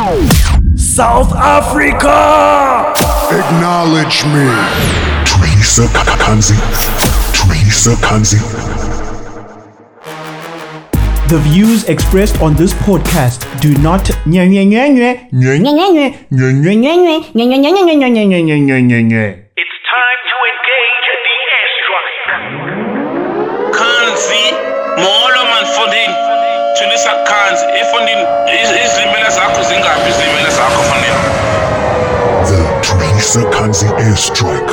South Africa! Acknowledge me. Teresa Kanzi. Teresa Kanzi. The views expressed on this podcast do not It's time to engage the airstrike. Kanzi, molo man fundini. Thulisa Kanzi, ifundini izimela zakho zingaphi izimela zakho fundini? The Teresa Kanzi airstrike.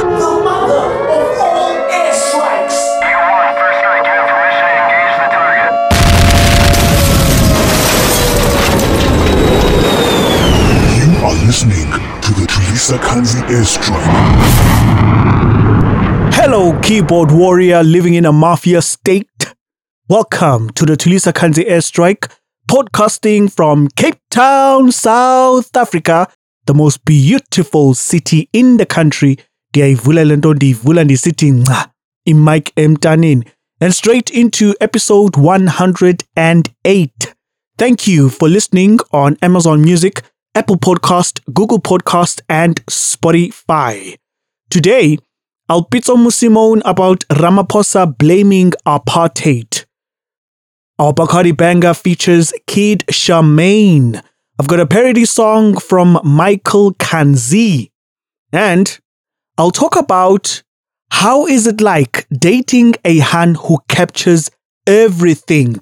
First strike, you have permission to engage the target. You are listening to the Teresa Kanzi airstrike. Hello, keyboard warrior living in a mafia state. Welcome to the Tulisa Kanzi airstrike, podcasting from Cape Town, South Africa, the most beautiful city in the country. Ndiyayivula le nto ndiyivula ndisithi nca imike. And straight into episode 108. Thank you for listening on Amazon Music, Apple Podcast, Google Podcast, and Spotify. Today, I'll pitso Musimone about Ramaphosa blaming apartheid. Our Bacardi banger features Kiid Charmaine. I've got a parody song from Michael Kanzi. And I'll talk about how is it like dating a hun who captures everything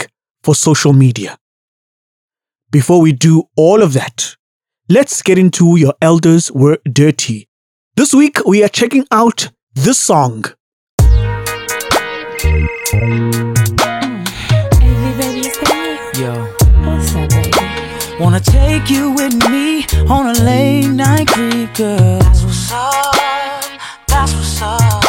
for social media. Before we do all of that, let's get into Your Elders Were Dirty. This week, we are checking out this song. Wanna take you with me on a late night creep, girl. That's what's up. That's what's up.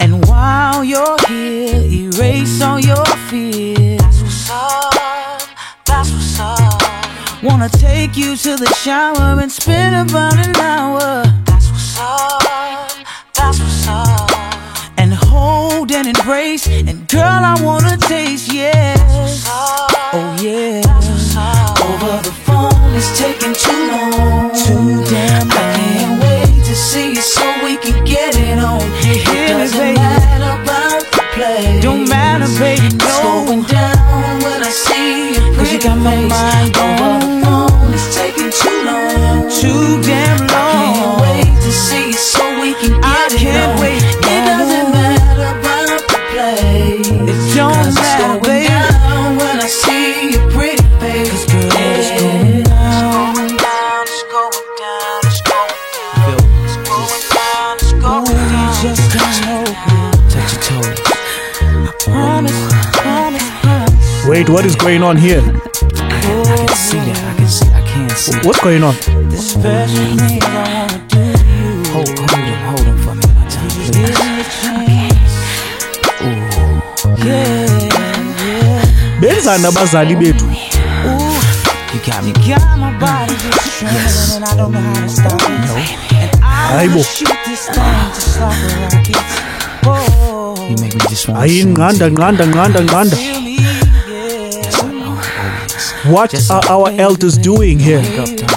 And while you're here, erase all your fears. That's what's up. That's what's up. Wanna take you to the shower and spend about an hour. That's what's up. That's what's up. And hold and embrace, and girl, I wanna taste, yes. Oh yeah. Over the phone, it's taking too long. Too damn Wait, what is going on here? I can see that. I can see. I can't see. What's going on? The special things I wanna do you. Hold, hold him, hold him for me, my time, please. a. Yeah. Benzani abazali bethu? Hayi bo. this Hayi nqanda nqanda nqanda nqanda. What Just are our elders doing here? It. Uh-uh.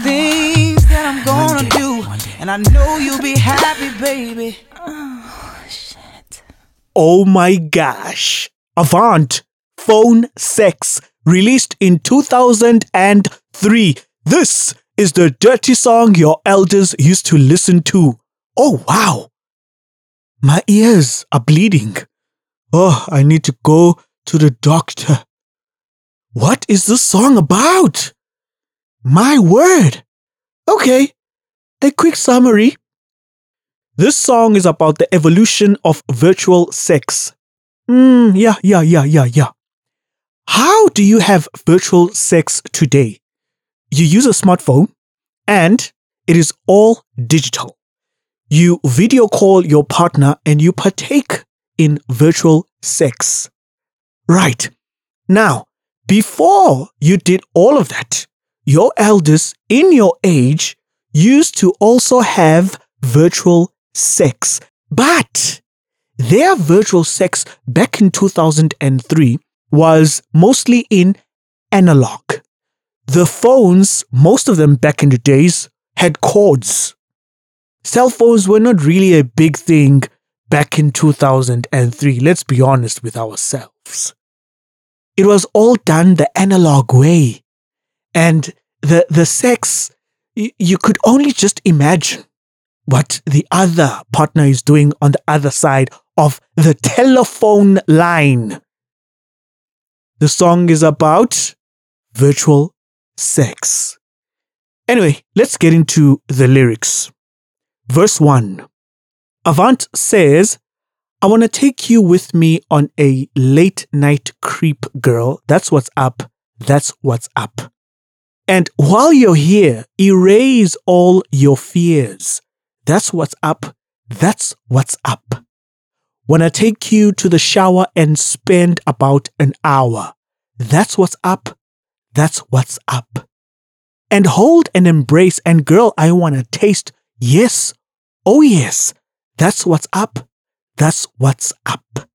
Things that I'm gonna do, and I know you'll be happy, baby. Oh, oh my gosh. Avant Phone Sex released in 2003. This is the dirty song your elders used to listen to. Oh wow. My ears are bleeding. Oh, I need to go to the doctor. What is this song about? My word. Okay, a quick summary. This song is about the evolution of virtual sex. Hmm, yeah, yeah, yeah, yeah, yeah. How do you have virtual sex today? You use a smartphone and it is all digital. You video call your partner and you partake in virtual sex. Right. Now, before you did all of that, your elders in your age used to also have virtual sex. But their virtual sex back in 2003 was mostly in analog. the phones, most of them back in the days, had cords. Cell phones were not really a big thing back in 2003. Let's be honest with ourselves. It was all done the analog way. And the, the sex, y- you could only just imagine what the other partner is doing on the other side of the telephone line. The song is about virtual sex. Anyway, let's get into the lyrics. Verse 1 Avant says, I want to take you with me on a late night creep, girl. That's what's up. That's what's up. And while you're here, erase all your fears. That's what's up. That's what's up. Wanna take you to the shower and spend about an hour. That's what's up. That's what's up. And hold and embrace, and girl, I wanna taste. Yes. Oh, yes. That's what's up. That's what's up.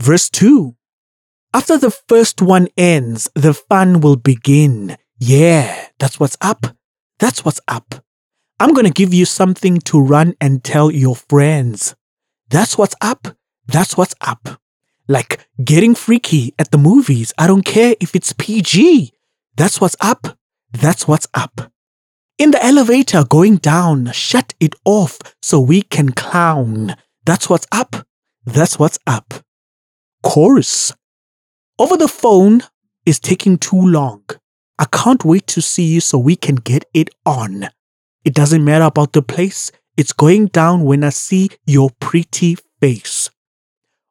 Verse 2 After the first one ends, the fun will begin. Yeah, that's what's up. That's what's up. I'm gonna give you something to run and tell your friends. That's what's up. That's what's up. Like getting freaky at the movies. I don't care if it's PG. That's what's up. That's what's up. In the elevator going down, shut it off so we can clown. That's what's up. That's what's up. Chorus. Over the phone is taking too long. I can't wait to see you so we can get it on. It doesn't matter about the place. It's going down when I see your pretty face.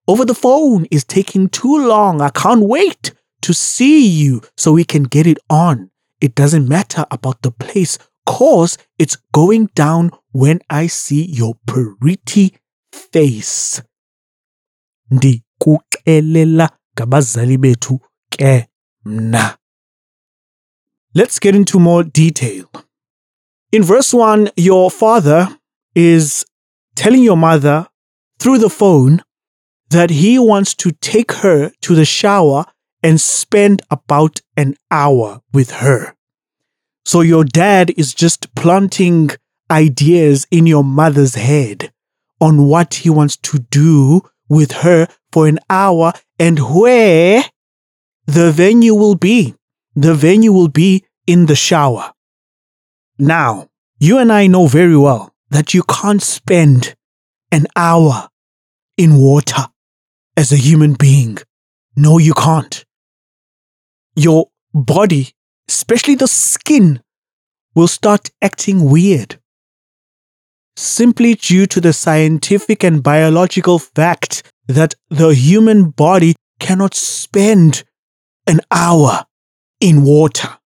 Over the phone is taking too long. I can't wait to see you so we can get it on. It doesn't matter about the place cause it's going down when I see your pretty face. Ndikuxelela ngabazali bethu ke mna. Let's get into more detail. In verse 1, your father is telling your mother through the phone that he wants to take her to the shower and spend about an hour with her. So your dad is just planting ideas in your mother's head on what he wants to do with her for an hour and where the venue will be. The venue will be in the shower. Now, you and I know very well that you can't spend an hour in water as a human being. No, you can't. Your body, especially the skin, will start acting weird. Simply due to the scientific and biological fact that the human body cannot spend an hour in water.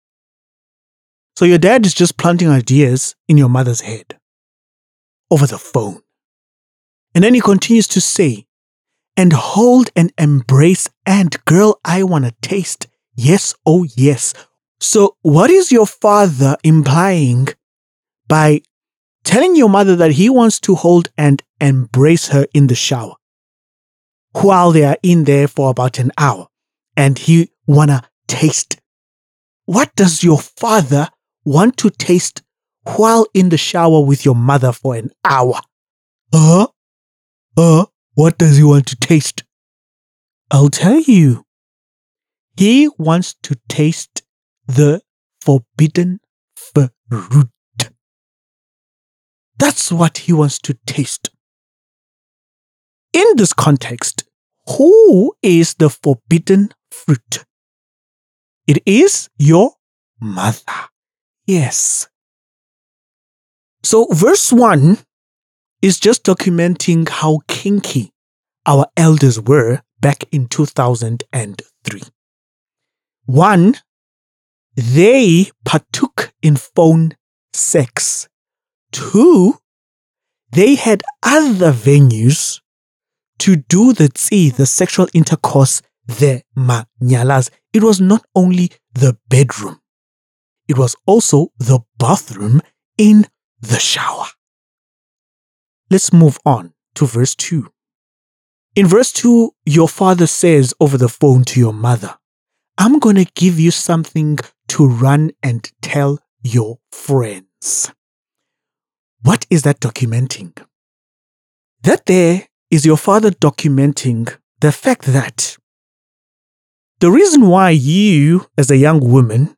So your dad is just planting ideas in your mother's head over the phone. And then he continues to say, and hold and embrace, and girl, I want to taste. Yes, oh yes. So, what is your father implying by telling your mother that he wants to hold and embrace her in the shower while they are in there for about an hour and he wanna taste? What does your father want to taste while in the shower with your mother for an hour? Huh? Uh, what does he want to taste? I'll tell you. He wants to taste the forbidden fruit. That's what he wants to taste. In this context, who is the forbidden fruit? It is your mother. Yes. So, verse 1 is just documenting how kinky our elders were back in 2003. One, they partook in phone sex. Two, they had other venues to do the tsi, the sexual intercourse, the manyalas. It was not only the bedroom, it was also the bathroom in the shower. Let's move on to verse 2. In verse 2, your father says over the phone to your mother, I'm going to give you something to run and tell your friends. What is that documenting? That there is your father documenting the fact that the reason why you, as a young woman,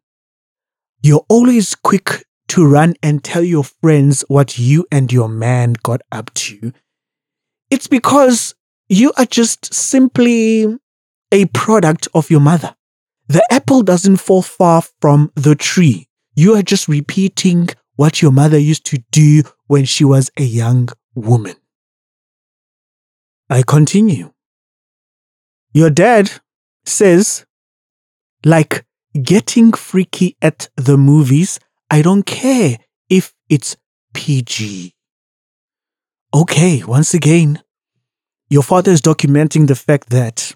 you're always quick to run and tell your friends what you and your man got up to, it's because you are just simply a product of your mother. The apple doesn't fall far from the tree. You are just repeating what your mother used to do when she was a young woman. I continue. Your dad says, like getting freaky at the movies, I don't care if it's PG. Okay, once again, your father is documenting the fact that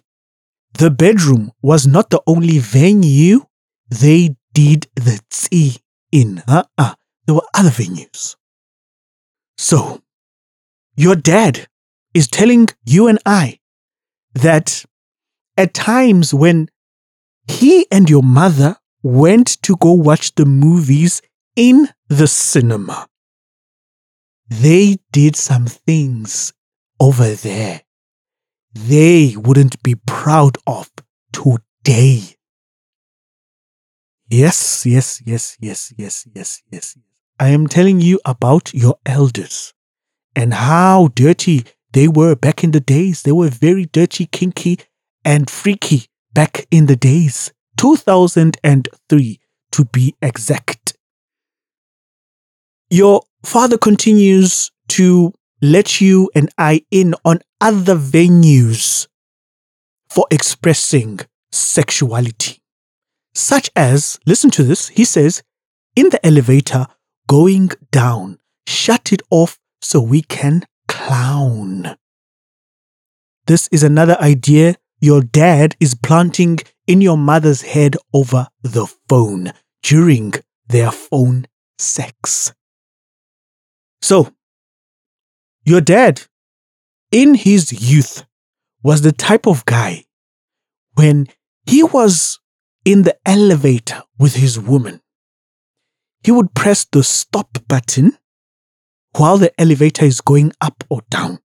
the bedroom was not the only venue they did the tea in. Uh-uh. There were other venues. So, your dad is telling you and I that at times when he and your mother went to go watch the movies in the cinema, they did some things over there they wouldn't be proud of today. Yes, yes, yes, yes, yes, yes, yes. I am telling you about your elders and how dirty they were back in the days. They were very dirty, kinky, and freaky back in the days. 2003 to be exact. Your father continues to let you and I in on other venues for expressing sexuality. Such as, listen to this, he says, in the elevator, going down, shut it off so we can clown. This is another idea your dad is planting in your mother's head over the phone during their phone sex. So, your dad, in his youth, was the type of guy when he was in the elevator with his woman, he would press the stop button while the elevator is going up or down.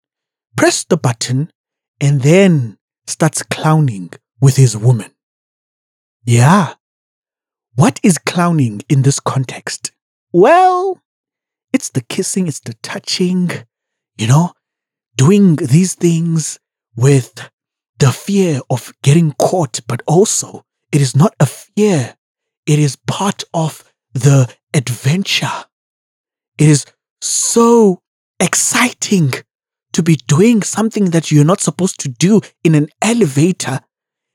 Press the button and then starts clowning with his woman. Yeah. What is clowning in this context? Well, it's the kissing, it's the touching, you know, doing these things with the fear of getting caught, but also it is not a fear. It is part of the adventure. It is so exciting to be doing something that you're not supposed to do in an elevator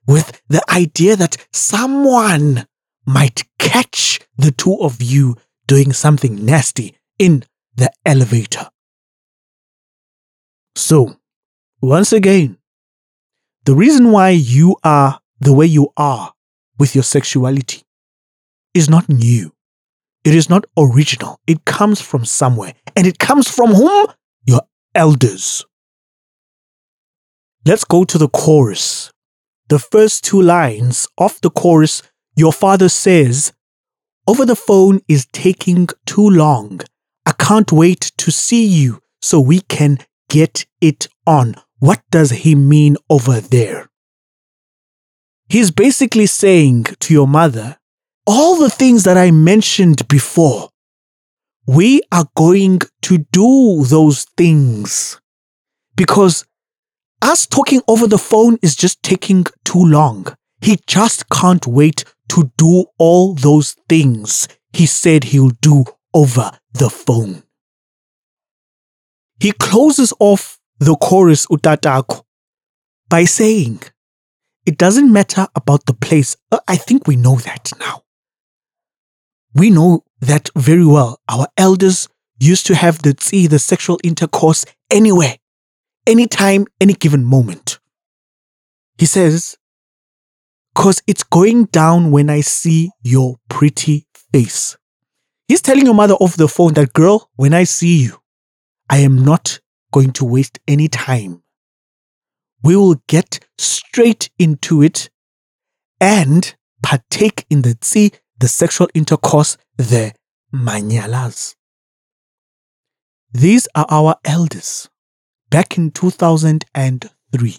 with the idea that someone might catch the two of you doing something nasty in the elevator. So, once again, the reason why you are the way you are with your sexuality is not new. It is not original. It comes from somewhere. And it comes from whom? Your elders. Let's go to the chorus. The first two lines of the chorus, your father says, Over the phone is taking too long. I can't wait to see you so we can get it on. What does he mean over there? He's basically saying to your mother, all the things that I mentioned before, we are going to do those things because us talking over the phone is just taking too long. He just can't wait to do all those things he said he'll do over the phone. He closes off the chorus Utatako by saying, It doesn't matter about the place. Uh, I think we know that now. We know that very well. Our elders used to have the tsi, the sexual intercourse, anywhere, anytime, any given moment. He says, Cause it's going down when I see your pretty face. He's telling your mother off the phone that, girl, when I see you, I am not going to waste any time. We will get straight into it and partake in the tsi the sexual intercourse, the manyalas. These are our elders back in 2003.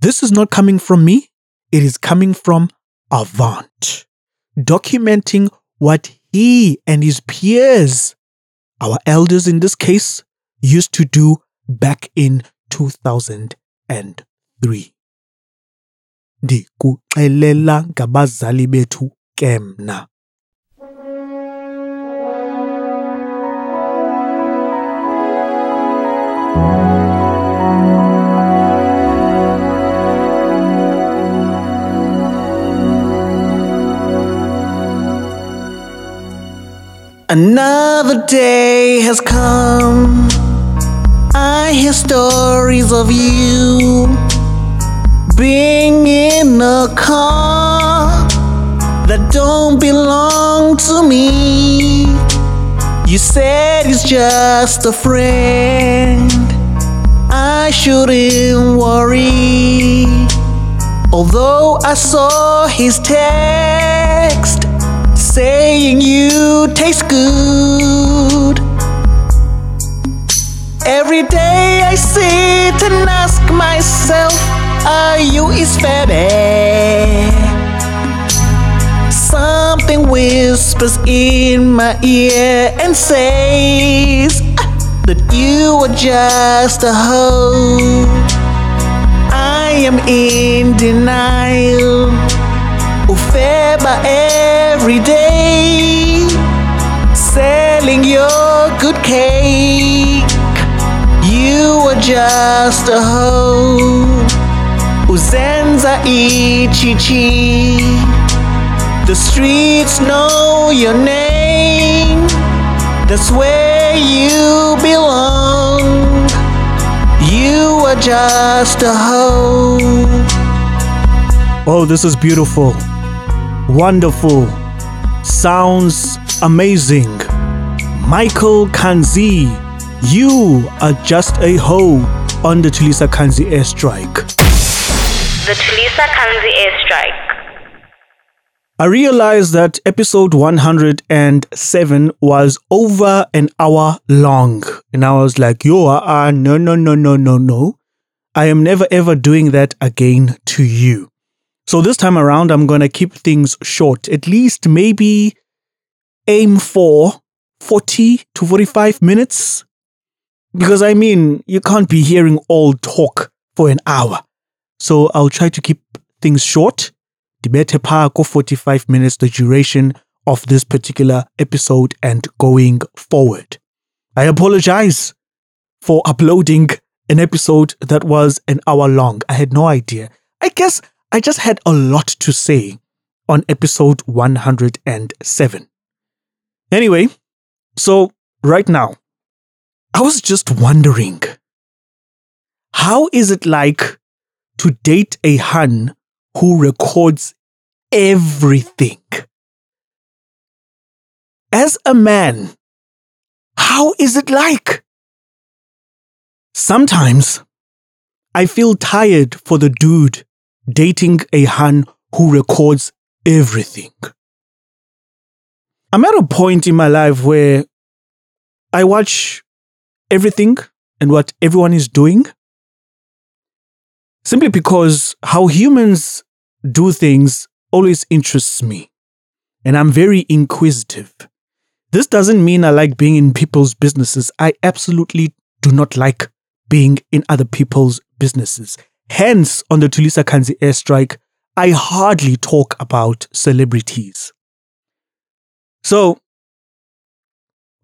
This is not coming from me, it is coming from Avant, documenting what he and his peers, our elders in this case, used to do back in 2003. Ndikuxelela ngabazali bethu ke mna. Another day has come. I hear stories of you being in a car that don't belong to me. You said he's just a friend. I shouldn't worry. Although I saw his text saying you taste good. Every day I sit and ask myself, you his baby? Something whispers in my ear and says ah, that you are just a hoe. I am in denial. Ufeba every day, selling your good cake. You are just a hoe. Uzenza ichichi. The streets know your name. That's where you belong. You are just a hoe. Oh, this is beautiful. Wonderful. Sounds amazing. Michael Kanzi, you are just a hoe on the Tulisa Kanzi airstrike. The Tulisa Kanzi airstrike. I realized that episode 107 was over an hour long. And I was like, yo, uh, uh, no, no, no, no, no, no. I am never ever doing that again to you. So this time around, I'm going to keep things short. At least maybe aim for 40 to 45 minutes. Because I mean, you can't be hearing all talk for an hour. So I'll try to keep things short. Dibete pa ko 45 minutes the duration of this particular episode and going forward. I apologize for uploading an episode that was an hour long. I had no idea. I guess I just had a lot to say on episode 107. Anyway, so right now, I was just wondering how is it like to date a hun who records everything? As a man, how is it like? Sometimes I feel tired for the dude dating a hun who records everything. I'm at a point in my life where I watch everything and what everyone is doing simply because how humans do things always interests me. And I'm very inquisitive. This doesn't mean I like being in people's businesses. I absolutely do not like being in other people's businesses. Hence, on the Tulisa Kanzi airstrike, I hardly talk about celebrities. So,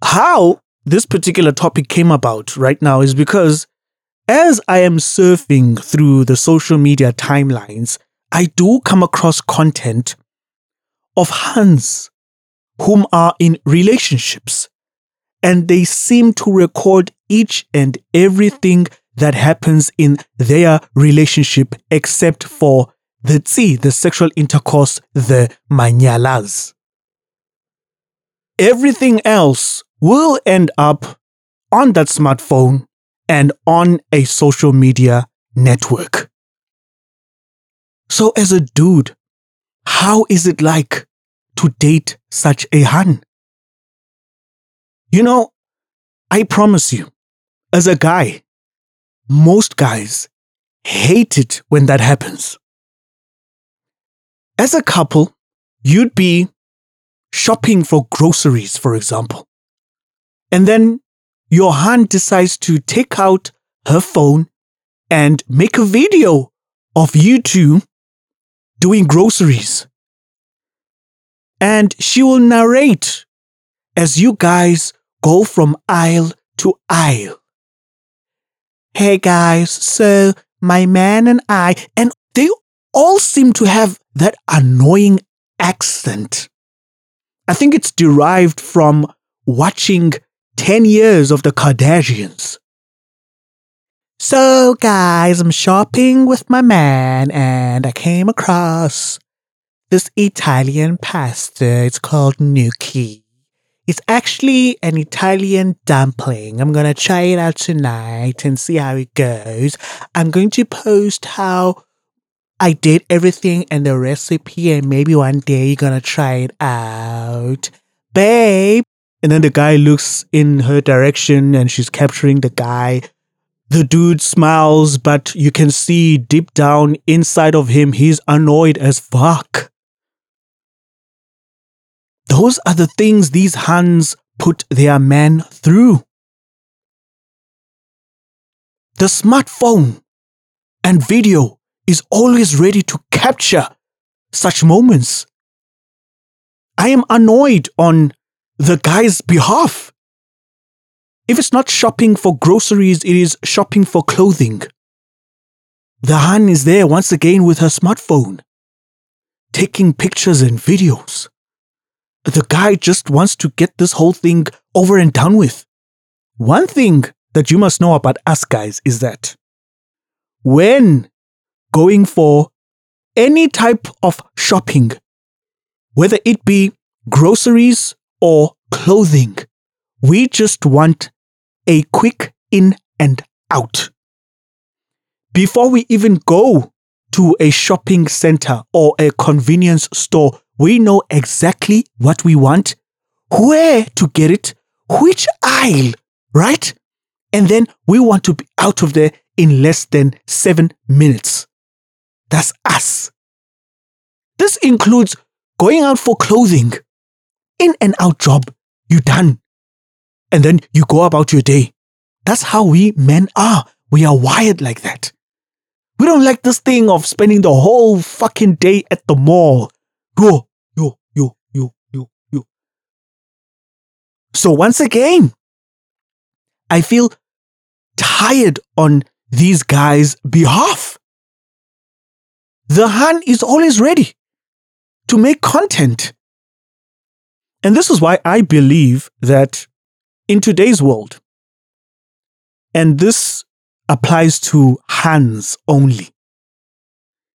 how this particular topic came about right now is because as I am surfing through the social media timelines, I do come across content of huns whom are in relationships and they seem to record each and everything that happens in their relationship except for the tsi, the sexual intercourse, the manyalas. Everything else will end up on that smartphone and on a social media network. So, as a dude, how is it like to date such a hun? You know, I promise you, as a guy, most guys hate it when that happens. As a couple, you'd be shopping for groceries, for example. And then your hun decides to take out her phone and make a video of you two doing groceries. And she will narrate as you guys go from aisle to aisle. Hey guys, so my man and I, and they all seem to have that annoying accent. I think it's derived from watching 10 years of the Kardashians. So, guys, I'm shopping with my man and I came across this Italian pasta. It's called gnocchi. It's actually an Italian dumpling. I'm gonna try it out tonight and see how it goes. I'm going to post how I did everything and the recipe, and maybe one day you're gonna try it out. Babe! And then the guy looks in her direction and she's capturing the guy. The dude smiles, but you can see deep down inside of him, he's annoyed as fuck. Those are the things these huns put their men through. The smartphone and video is always ready to capture such moments. I am annoyed on the guy's behalf. If it's not shopping for groceries, it is shopping for clothing. The hun is there once again with her smartphone, taking pictures and videos. The guy just wants to get this whole thing over and done with. One thing that you must know about us guys is that when going for any type of shopping, whether it be groceries or clothing, we just want a quick in and out. Before we even go to a shopping center or a convenience store, we know exactly what we want, where to get it, which aisle, right? And then we want to be out of there in less than seven minutes. That's us. This includes going out for clothing, in and out job, you done. And then you go about your day. That's how we men are. We are wired like that. We don't like this thing of spending the whole fucking day at the mall. Yo, yo, yo, yo, yo, yo. So once again, I feel tired on these guys' behalf. The hun is always ready to make content. And this is why I believe that in today's world, and this applies to huns only.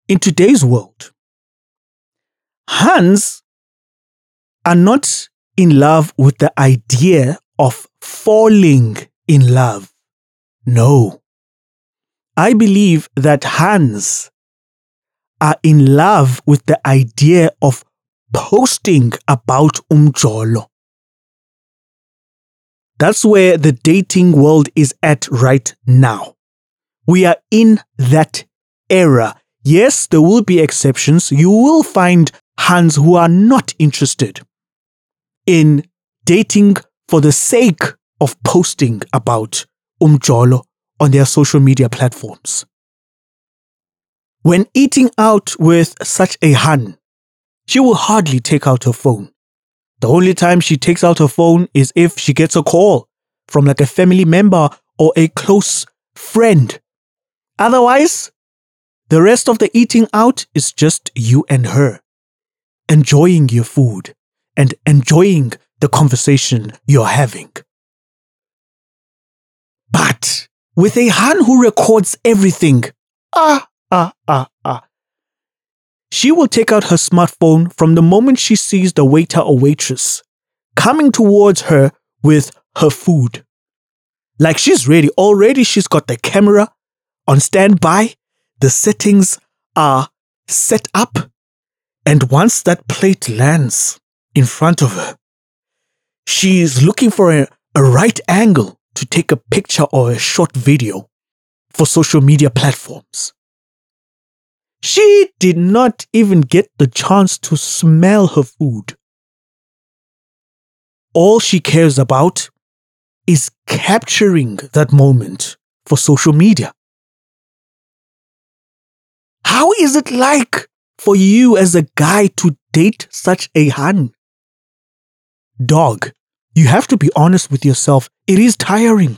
In today's world, huns are not in love with the idea of falling in love. No. I believe that huns are in love with the idea of posting about umjolo. That's where the dating world is at right now. We are in that era. Yes, there will be exceptions. You will find huns who are not interested in dating for the sake of posting about umjolo on their social media platforms. When eating out with such a hun, she will hardly take out her phone. The only time she takes out her phone is if she gets a call from like a family member or a close friend. Otherwise, the rest of the eating out is just you and her, enjoying your food and enjoying the conversation you're having. But with a hun who records everything, ah, ah, ah, ah. She will take out her smartphone from the moment she sees the waiter or waitress coming towards her with her food. Like she's ready. Already she's got the camera on standby. The settings are set up. And once that plate lands, in front of her. She's looking for a, a right angle to take a picture or a short video for social media platforms. She did not even get the chance to smell her food. All she cares about is capturing that moment for social media. How is it like for you as a guy to date such a hun? Dog, you have to be honest with yourself. It is tiring.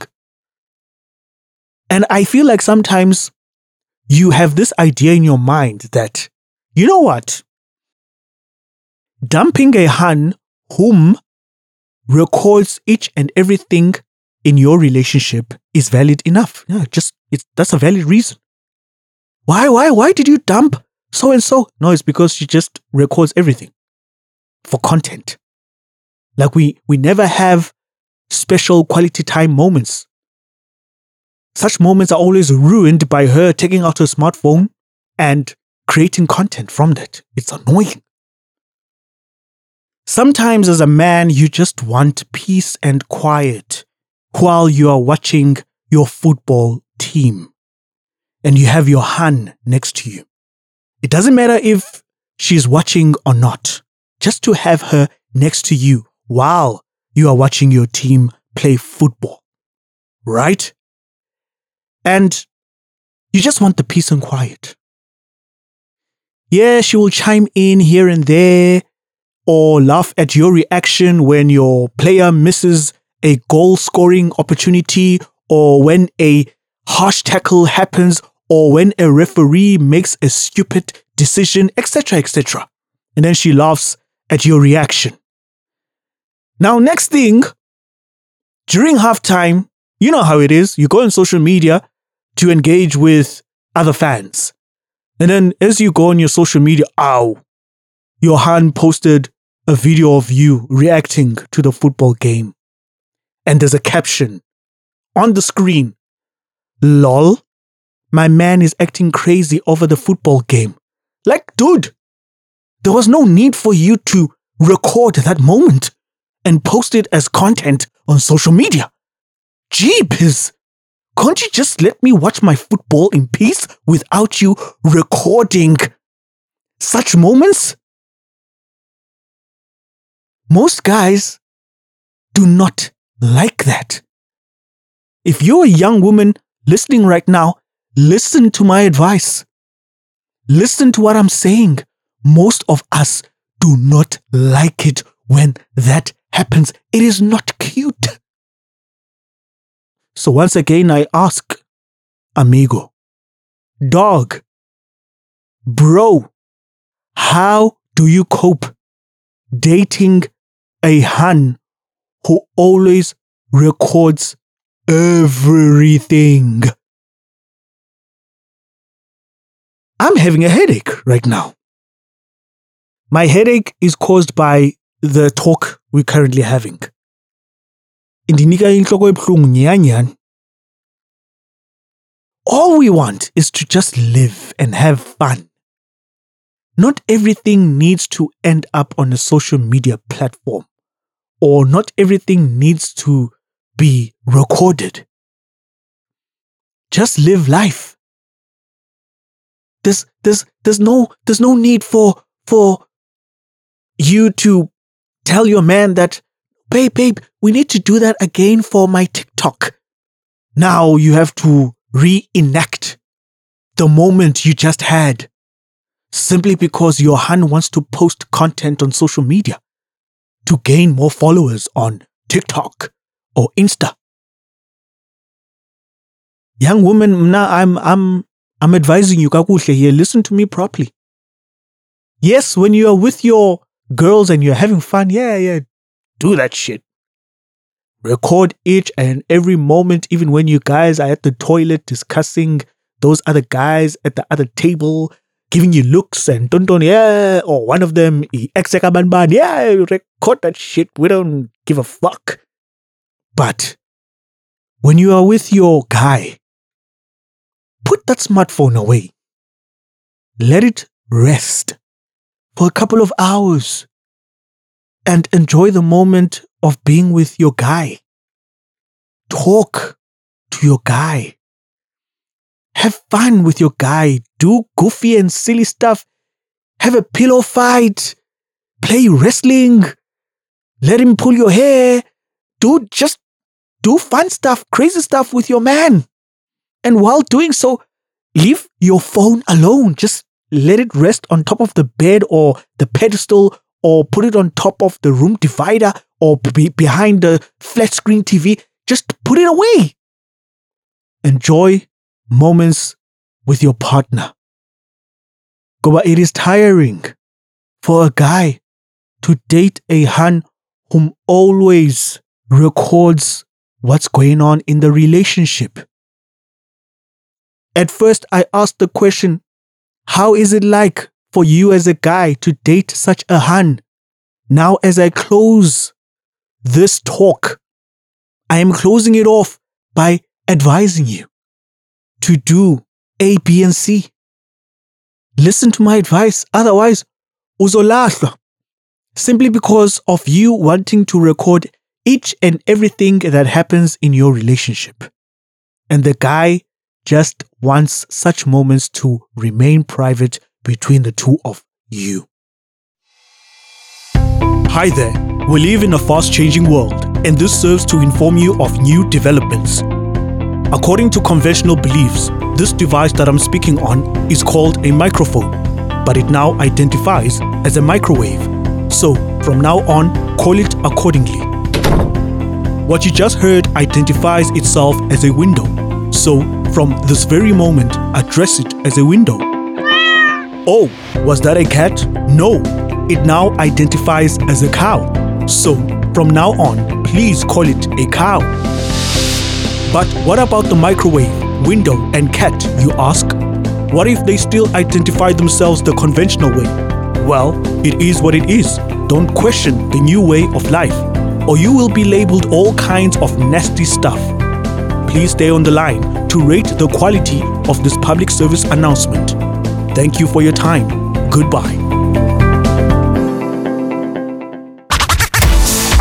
And I feel like sometimes you have this idea in your mind that, you know what? Dumping a hun whom records each and everything in your relationship is valid enough. Yeah, just it's that's a valid reason. Why, why, why did you dump so and so? No, it's because she just records everything for content. Like we we never have special quality time moments. Such moments are always ruined by her taking out her smartphone and creating content from that. It's annoying. Sometimes, as a man, you just want peace and quiet while you are watching your football team and you have your hun next to you. It doesn't matter if she's watching or not, just to have her next to you while you are watching your team play football. Right? And you just want the peace and quiet. Yeah, she will chime in here and there or laugh at your reaction when your player misses a goal scoring opportunity or when a harsh tackle happens or when a referee makes a stupid decision, etc., etc. And then she laughs at your reaction. Now, next thing, during halftime, you know how it is. You go on social media to engage with other fans. And then as you go on your social media, ow, your hand posted a video of you reacting to the football game. And there's a caption on the screen LOL, my man is acting crazy over the football game. Like, dude, there was no need for you to record that moment and post it as content on social media. Jeepers! Can't you just let me watch my football in peace without you recording such moments? Most guys do not like that. If you're a young woman listening right now, listen to my advice. Listen to what I'm saying. Most of us do not like it when that happens. It is not cute. So once again, I ask, amigo, dog, bro, how do you cope dating a hun who always records everything? I'm having a headache right now. My headache is caused by the talk we're currently having. Indinika ebuhlungu. All we want is to just live and have fun. Not everything needs to end up on a social media platform, or not everything needs to be recorded. Just live life. There's, there's, there's no, there's no need for, for you to tell your man that babe, babe, we need to do that again for my TikTok. Now you have to reenact the moment you just had simply because your hand wants to post content on social media to gain more followers on TikTok or Insta. Young woman, now I'm I'm I'm advising you kakuhle here. Listen to me properly. Yes, when you are with your girls and you're having fun, yeah, yeah, do that shit. Record each and every moment, even when you guys are at the toilet discussing those other guys at the other table, giving you looks and don't don't yeah, or one of them ban yeah, record that shit. We don't give a fuck. But when you are with your guy, put that smartphone away. Let it rest for a couple of hours and enjoy the moment of being with your guy. Talk to your guy. Have fun with your guy. Do goofy and silly stuff. Have a pillow fight. Play wrestling. Let him pull your hair. Do just do fun stuff, crazy stuff with your man. And while doing so, leave your phone alone. Just let it rest on top of the bed or the pedestal or put it on top of the room divider or be behind the flat screen TV. Just put it away. Enjoy moments with your partner. Goba, it is tiring for a guy to date a hun whom always records what's going on in the relationship. At first, I asked the question, how is it like for you as a guy to date such a hun? Now, as I close this talk, I am closing it off by advising you to do A, B, and C. Listen to my advice, otherwise, uzolahlwa. Simply because of you wanting to record each and everything that happens in your relationship. And the guy just wants such moments to remain private between the two of you. Hi there. We live in a fast changing world, and this serves to inform you of new developments. According to conventional beliefs, this device that I'm speaking on is called a microphone, but it now identifies as a microwave. So, from now on, call it accordingly. What you just heard identifies itself as a window. So, from this very moment, address it as a window. Oh, was that a cat? No, it now identifies as a cow. So, from now on, please call it a cow. But what about the microwave, window, and cat, you ask? What if they still identify themselves the conventional way? Well, it is what it is. Don't question the new way of life, or you will be labeled all kinds of nasty stuff. Please stay on the line to rate the quality of this public service announcement. Thank you for your time. Goodbye.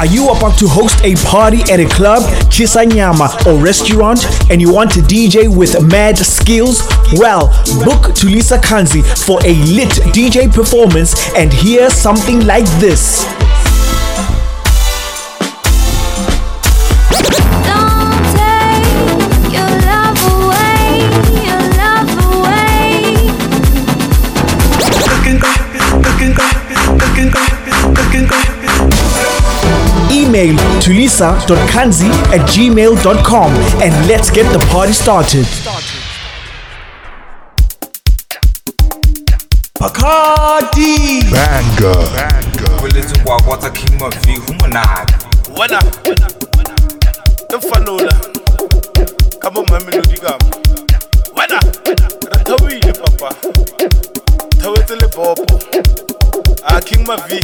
Are you about to host a party at a club, chisanyama, or restaurant and you want a DJ with mad skills? Well, book Tulisa Kanzi for a lit DJ performance and hear something like this. Email tulisa.kanzi at gmail.com and let's get the party started. Bacardi! Banger. boletse kwa kwa tsa king mavi go monate wena ke fanola ka mo mamelodi kamo wena re thaoile papa thaoetse le popo a king mavi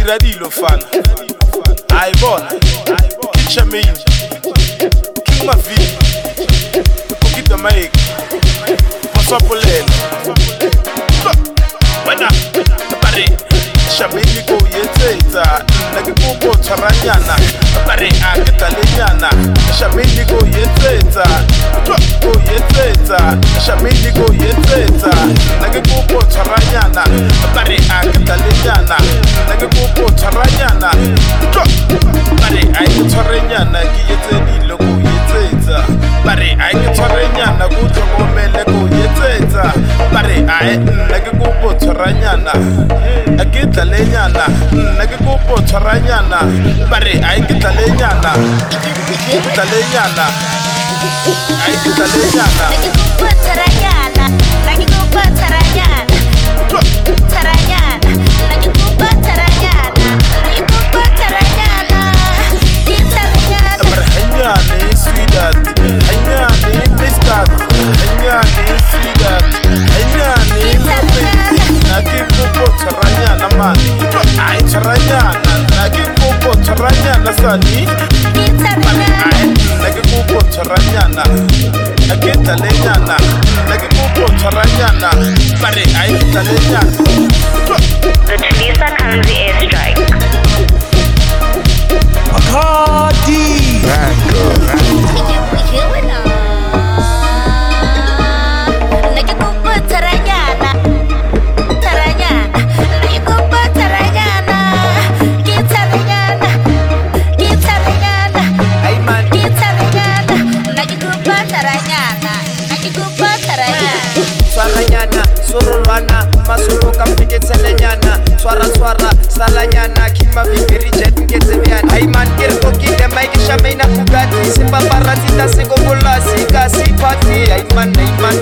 ira dilo fana a bona ke chamain king mavi. Kokita maeke paswapolela wena. Bare shameni ko yetsetsa nna ke kopo tshwaranyana. Bare a ke talenyana shameni ko yetsetsa ko yetsetsa shameni ko yetsetsa nna ke kopo tshwaranyana. Bare a ke talenyana nna ke kopo tshwaranyana tshwarenyana ke yetse dilo ko yetsetsa bare a ke tshwarenyana ko tlhokomele ko yetsetsa bare a nna ke kopo tshwaranyana a ke tlalenyana nna ke kopo tshwaranyana bare a ke tlalenyana ke kopo tshwaranyana ba re a e tlalenyana The Tulisa Kanzi airstrike. Bacardi. tshwaranyana sorolwana masorolwana masoloka fiketselenyana tshwaratshwara salanyana kimavibirijet nketsebjana haiman ke re tokile maike shamaina bugati sepaparatita sekobolasi kasi pati haiman haiman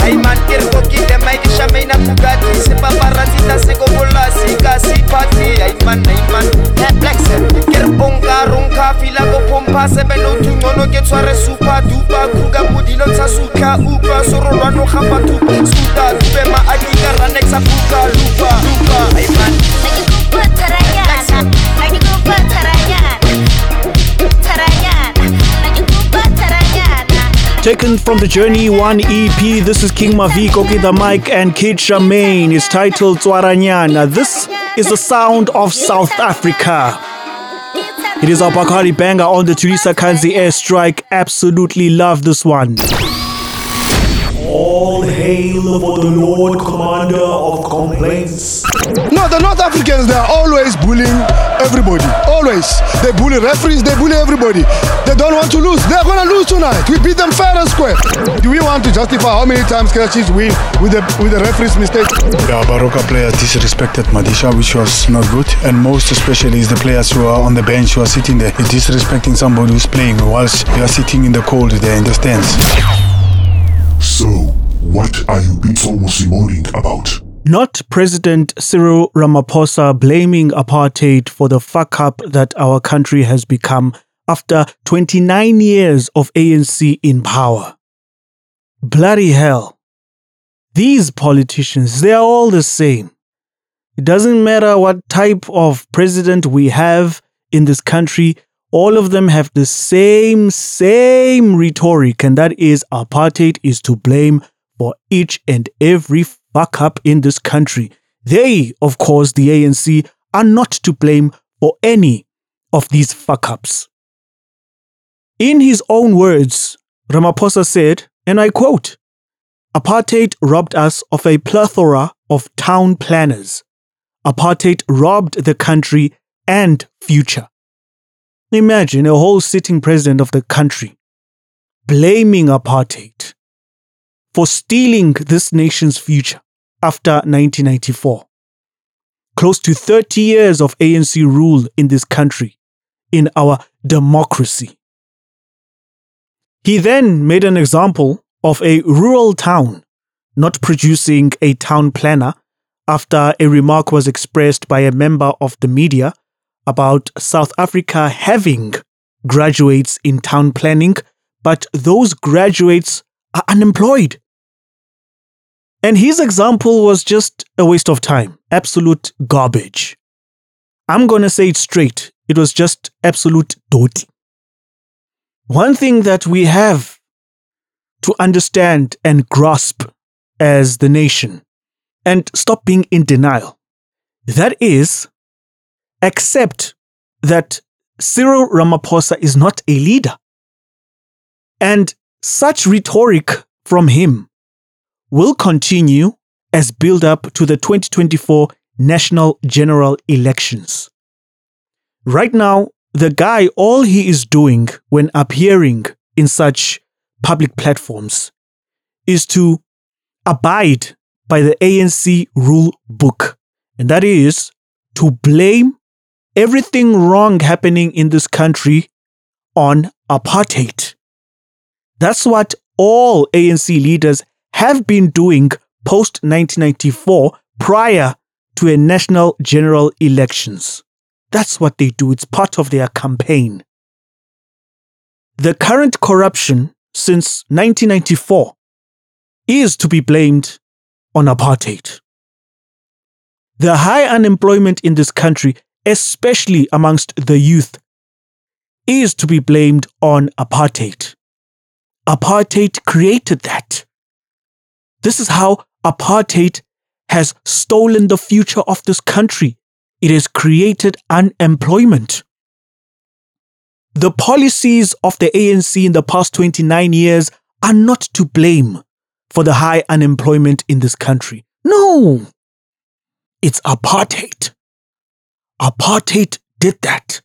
haiman ke re tokile maike shamaina bugati sepaparatita sekobolasi kasi pati haiman haiman ko pompa sebenotungono oh ke tshware supa dupa kruka modilo tsa sutla upa sorolwano gapatupa suta dupe maadika ranexa puka lupa lupa. Aiman Taken from the Journey 1 EP, this is King Maviko, Koki the Mic, and Kiid Charmaine. It's titled Tshwara Nyana. This is the sound of South Africa. It is our Bacardi banger on the Tulisa Kanzi airstrike. Absolutely love this one. All hail for the Lord Commander of Complaints. No, the North Africans, they are always bullying everybody. Always. They bully referees, they bully everybody. They don't want to lose. They're going to lose tonight. We beat them fair and square. Do we want to justify how many times Kaizer win with the, with the referee's mistake? The Baroka player disrespected Madisha, which was not good. And most especially is the players who are on the bench who are sitting there disrespecting somebody who's playing whilst you are sitting in the cold there in the stands. So, what are you so moaning about? Not President Cyril Ramaphosa blaming apartheid for the fuck up that our country has become after 29 years of ANC in power. Bloody hell. These politicians, they are all the same. It doesn't matter what type of president we have in this country, all of them have the same, same rhetoric, and that is apartheid is to blame for each and every fuck up in this country. They, of course, the ANC, are not to blame for any of these fuck ups. In his own words, Ramaphosa said, and I quote, Apartheid robbed us of a plethora of town planners. Apartheid robbed the country and future. Imagine a whole sitting president of the country blaming apartheid for stealing this nation's future after 1994. Close to 30 years of ANC rule in this country, in our democracy. He then made an example of a rural town not producing a town planner after a remark was expressed by a member of the media about South Africa having graduates in town planning, but those graduates are unemployed. And his example was just a waste of time, absolute garbage. I'm going to say it straight. It was just absolute doti. One thing that we have to understand and grasp as the nation and stop being in denial. That is, accept that Cyril Ramaphosa is not a leader. And such rhetoric from him will continue as build up to the 2024 national general elections. Right now, the guy, all he is doing when appearing in such public platforms is to abide by the ANC rule book. And that is to blame everything wrong happening in this country on apartheid. That's what all ANC leaders have been doing post 1994 prior to a national general elections. That's what they do. It's part of their campaign. The current corruption since 1994 is to be blamed on apartheid. The high unemployment in this country, especially amongst the youth, is to be blamed on apartheid. Apartheid created that. This is how apartheid has stolen the future of this country. It has created unemployment. The policies of the ANC in the past 29 years are not to blame for the high unemployment in this country. No, it's apartheid. Apartheid did that.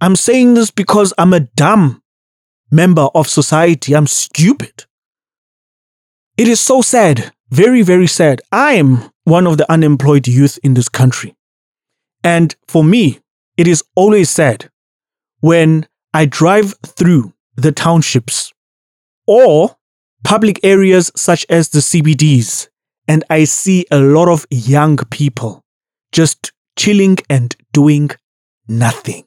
I'm saying this because I'm a dumb member of society. I'm stupid. It is so sad, very, very sad. I am one of the unemployed youth in this country. And for me, it is always sad when I drive through the townships or public areas such as the CBDs and I see a lot of young people just chilling and doing nothing.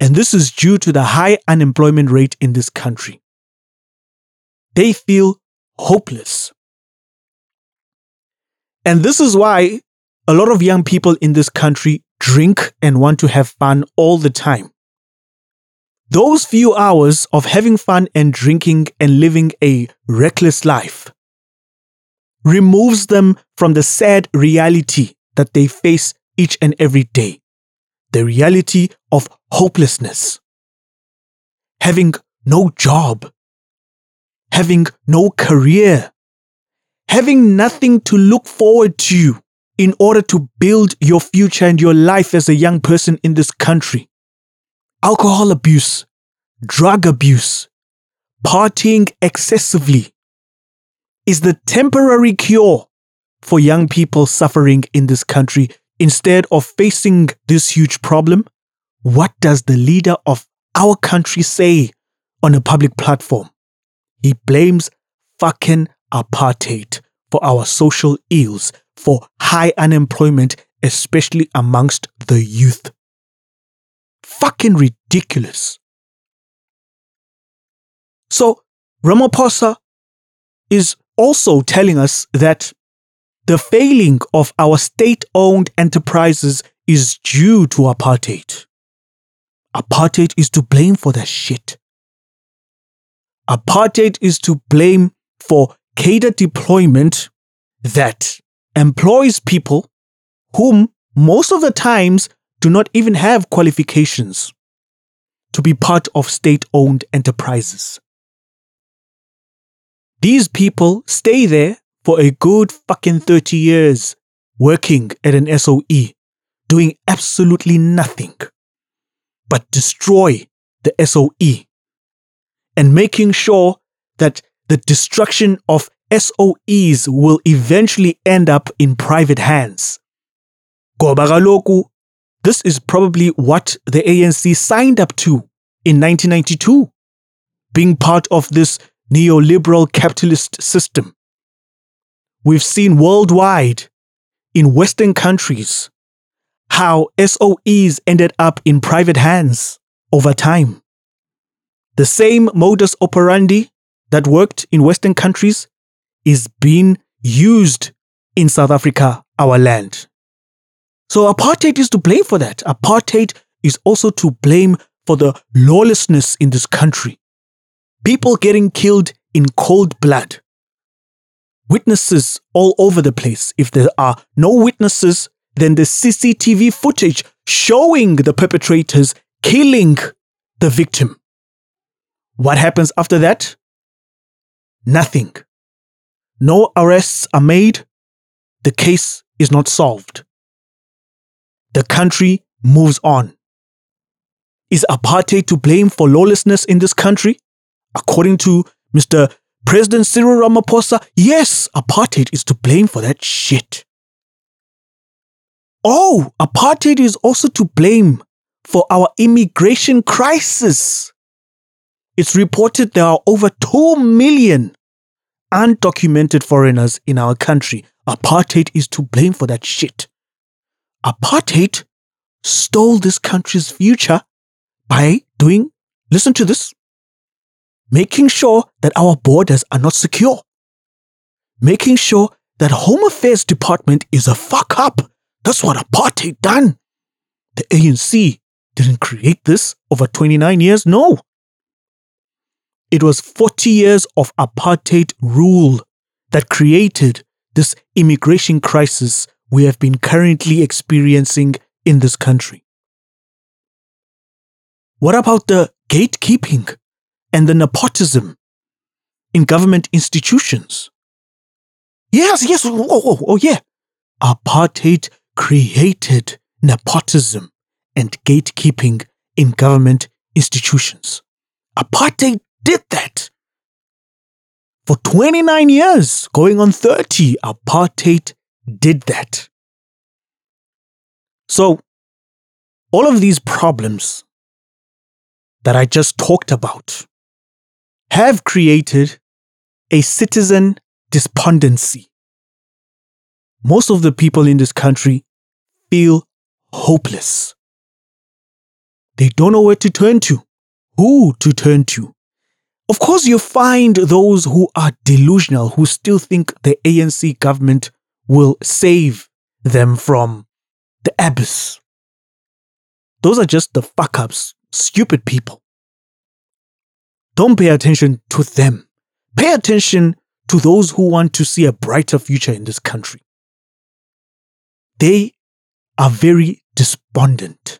And this is due to the high unemployment rate in this country. They feel hopeless. And this is why a lot of young people in this country drink and want to have fun all the time. Those few hours of having fun and drinking and living a reckless life removes them from the sad reality that they face each and every day the reality of hopelessness, having no job, having no career, having nothing to look forward to in order to build your future and your life as a young person in this country. Alcohol abuse, drug abuse, partying excessively is the temporary cure for young people suffering in this country. Instead of facing this huge problem, what does the leader of our country say on a public platform? He blames fucking apartheid for our social ills, for high unemployment, especially amongst the youth. Fucking ridiculous. So, Ramaphosa is also telling us that the failing of our state owned enterprises is due to apartheid. Apartheid is to blame for that shit. Apartheid is to blame for cadre deployment that employs people whom most of the times do not even have qualifications to be part of state owned enterprises. These people stay there for a good fucking 30 years working at an SOE, doing absolutely nothing but destroy the SOE and making sure that the destruction of SOEs will eventually end up in private hands. Ngoba kaloku, this is probably what the ANC signed up to in 1992, being part of this neoliberal capitalist system. We've seen worldwide, in Western countries, how SOEs ended up in private hands over time. The same modus operandi that worked in Western countries is being used in South Africa, our land. So apartheid is to blame for that. Apartheid is also to blame for the lawlessness in this country. People getting killed in cold blood. Witnesses all over the place. If there are no witnesses, then the CCTV footage showing the perpetrators killing the victim. What happens after that? Nothing. No arrests are made. The case is not solved. The country moves on. Is apartheid to blame for lawlessness in this country? According to Mr. President Cyril Ramaphosa, yes, apartheid is to blame for that shit. Oh, apartheid is also to blame for our immigration crisis. It's reported there are over 2 million undocumented foreigners in our country. Apartheid is to blame for that shit. Apartheid stole this country's future by doing, listen to this, making sure that our borders are not secure, making sure that Home Affairs Department is a fuck up. That's what apartheid done. The ANC, didn't create this over 29 years. No. It was 40 years of apartheid rule that created this immigration crisis we have been currently experiencing in this country. What about the gatekeeping and the nepotism in government institutions? Yes, yes, oh, oh, oh, oh yeah. Apartheid created nepotism and gatekeeping in government institutions. Apartheid did that. For 29 years, going on 30, apartheid did that. So, all of these problems that I just talked about have created a citizen despondency. Most of the people in this country feel hopeless. They don't know where to turn to, who to turn to. Of course, you find those who are delusional, who still think the ANC government will save them from the abyss. Those are just the fuck ups, stupid people. Don't pay attention to them. Pay attention to those who want to see a brighter future in this country. They are very despondent,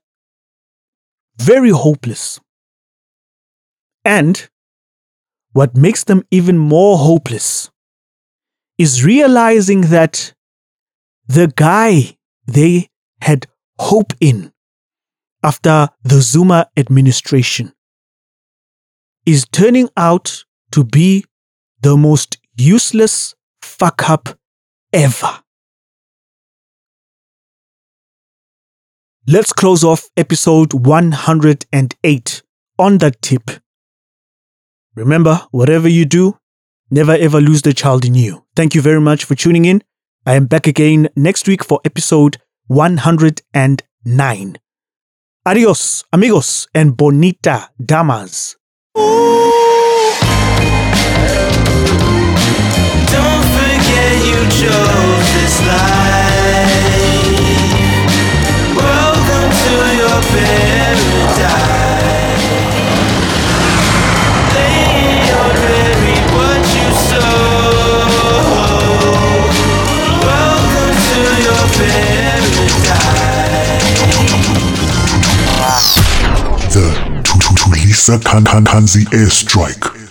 very hopeless. And what makes them even more hopeless is realizing that the guy they had hope in after the Zuma administration is turning out to be the most useless fuck up ever. Let's close off episode 108 on that tip. Remember, whatever you do, never ever lose the child in you. Thank you very much for tuning in. I am back again next week for episode 109. Adios, amigos, and bonita damas. Don't forget you chose this life. Welcome to your paradise. Paradise. The Tulisa Kanzi airstrike